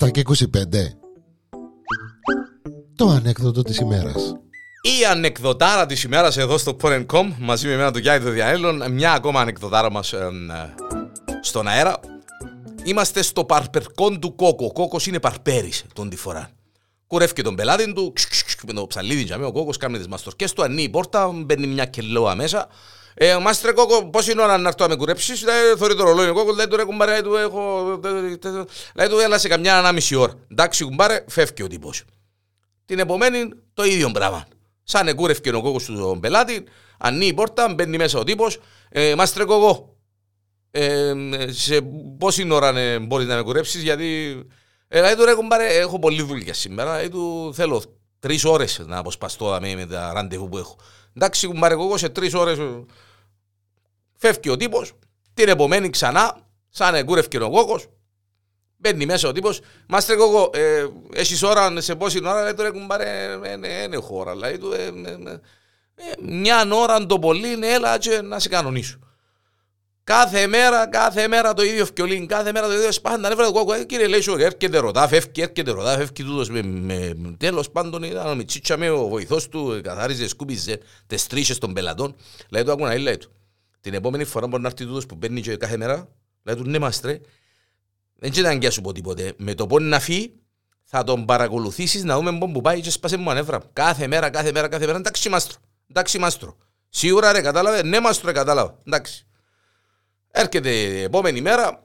7 και 25 Το ανέκδοτο της ημέρας Η ανεκδοτάρα της ημέρας εδώ στο Porn.com μαζί με εμένα τον Γιάννη το Διαέλλον μια ακόμα ανεκδοτάρα μας ε, στον αέρα Είμαστε στο παρπερκόν του Κόκο. Ο Κόκος είναι παρπέρης τον τη φορά. Κουρεύει τον πελάτη του, με το ψαλίδι για ο Κόκος κάνει τις μαστορκές του, ανοίγει η πόρτα, μπαίνει μια κελόα μέσα ε, μάστρε κόκο, πώς είναι ώρα να έρθω να με κουρέψεις, λέει, θωρεί το ρολόι ο κόκο, λέει του ρε κουμπάρε, λέει του έχω, λέει του έλα σε καμιά ανάμιση ώρα. Εντάξει κουμπάρε, φεύγει ο τύπος. Την επομένη το ίδιο πράγμα. Σαν εκούρευκε ο κόκος του πελάτη, ανοίγει η πόρτα, μπαίνει μέσα ο τύπος, ε, μάστρε κόκο, ε, σε πόση ώρα ναι, μπορείς να με κουρέψεις, γιατί ε, λέει του ρε κουμπάρε, έχω πολλή δουλειά σήμερα, λέει του θέλω τρεις ώρες να αποσπαστώ με, με τα ραντεβού που έχω. Εντάξει κουμπάρε κόκο σε τρεις ώρες Φεύγει ο τύπος, την επομένη ξανά, σαν εγκούρευκε ο κόκος, μπαίνει μέσα ο τύπος. Μάστρε κόκο, ε, έχεις ώρα σε πόση ώρα, λέει τώρα κουμπάρε, δεν έχω ώρα. Λέει του, ε, μια ώρα το πολύ, ναι, έλα και να σε κανονίσω. Κάθε μέρα, κάθε μέρα το ίδιο φκιολίν, κάθε μέρα το ίδιο σπάντα. τα νεύρα του κόκκου. Κύριε λέει σου, έρχεται ρωτά, φεύγει, έρχεται ρωτά, φεύγει τούτος με, με τέλος πάντων ήταν ο Μιτσίτσα με ο βοηθός του, καθάριζε, σκούπιζε τις τρίσες των πελατών. Λέει του, ακούνα, λέει του. Την επόμενη φορά μπορεί να έρθει τούτος που μπαίνει και κάθε μέρα, λέει του ναι μάστρε, δεν ξέρω αν σου πω τίποτε. Με το πόν να φύγει, θα τον παρακολουθήσεις να δούμε πόν που πάει και σπάσε μου ανέβρα. Κάθε μέρα, κάθε μέρα, κάθε μέρα, εντάξει μάστρο, εντάξει μάστρο. Σίγουρα ρε κατάλαβε, ναι μάστρο ρε κατάλαβε, εντάξει. Έρχεται η επόμενη μέρα,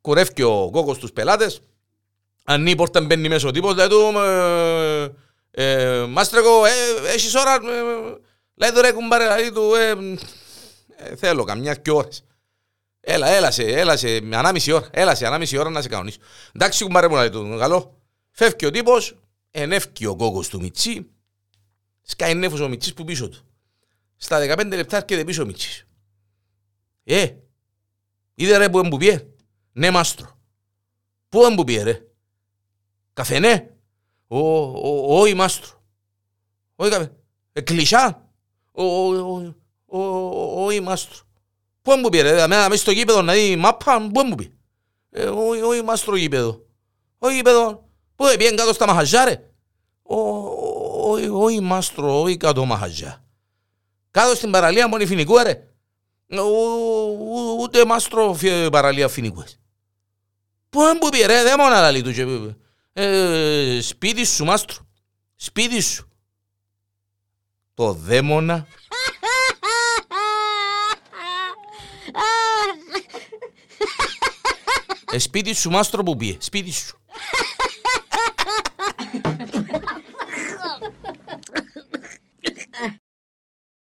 κουρεύει ο κόκκος τους πελάτες, ανοίγει πόρτα μπαίνει μέσα ο τύπος, λέει του, ε, ε, μάστρε εγώ, ε, έχεις ώρα, ε, λέει του ρε κουμπάρε, λέει του, ε, ε, θέλω καμιά και ώρες. Έλα, έλα σε, έλα σε, ανάμιση ώρα, έλα σε, ανάμιση ώρα να σε κανονίσω. Εντάξει, κουμπάρε μου να λέει του, καλό. Φεύγει ο τύπος, ενεύκει ο κόκκος του Μιτσί, σκάει νέφος ο Μιτσίς που πίσω του. Στα 15 λεπτά έρχεται πίσω ο Μιτσίς. Ε, είδε ρε που εμπουπιέ. Ναι, μάστρο. Πού εμπουπιέ ρε. Καφενέ. Όχι, μάστρο. Όχι καφέ. Εκλεισά. Όχι μάστρο. Πού μου πει ρε, αμένα μέσα στο γήπεδο να δει μάπα, πού μου πει. Όχι μάστρο γήπεδο. Όχι γήπεδο. Πού πήγαινε κάτω στα μαχαζιά ρε. Όχι μάστρο, όχι κάτω μαχαζιά. Κάτω στην παραλία μόνη φινικού ρε. Ούτε μάστρο παραλία φινικού. Πού μου πει ρε, δεν μόνο να λέει του. Σπίτι σου μάστρο. Σπίτι σου. Το δαίμονα Ε, σπίτι σου μάστρο που πει, σπίτι σου.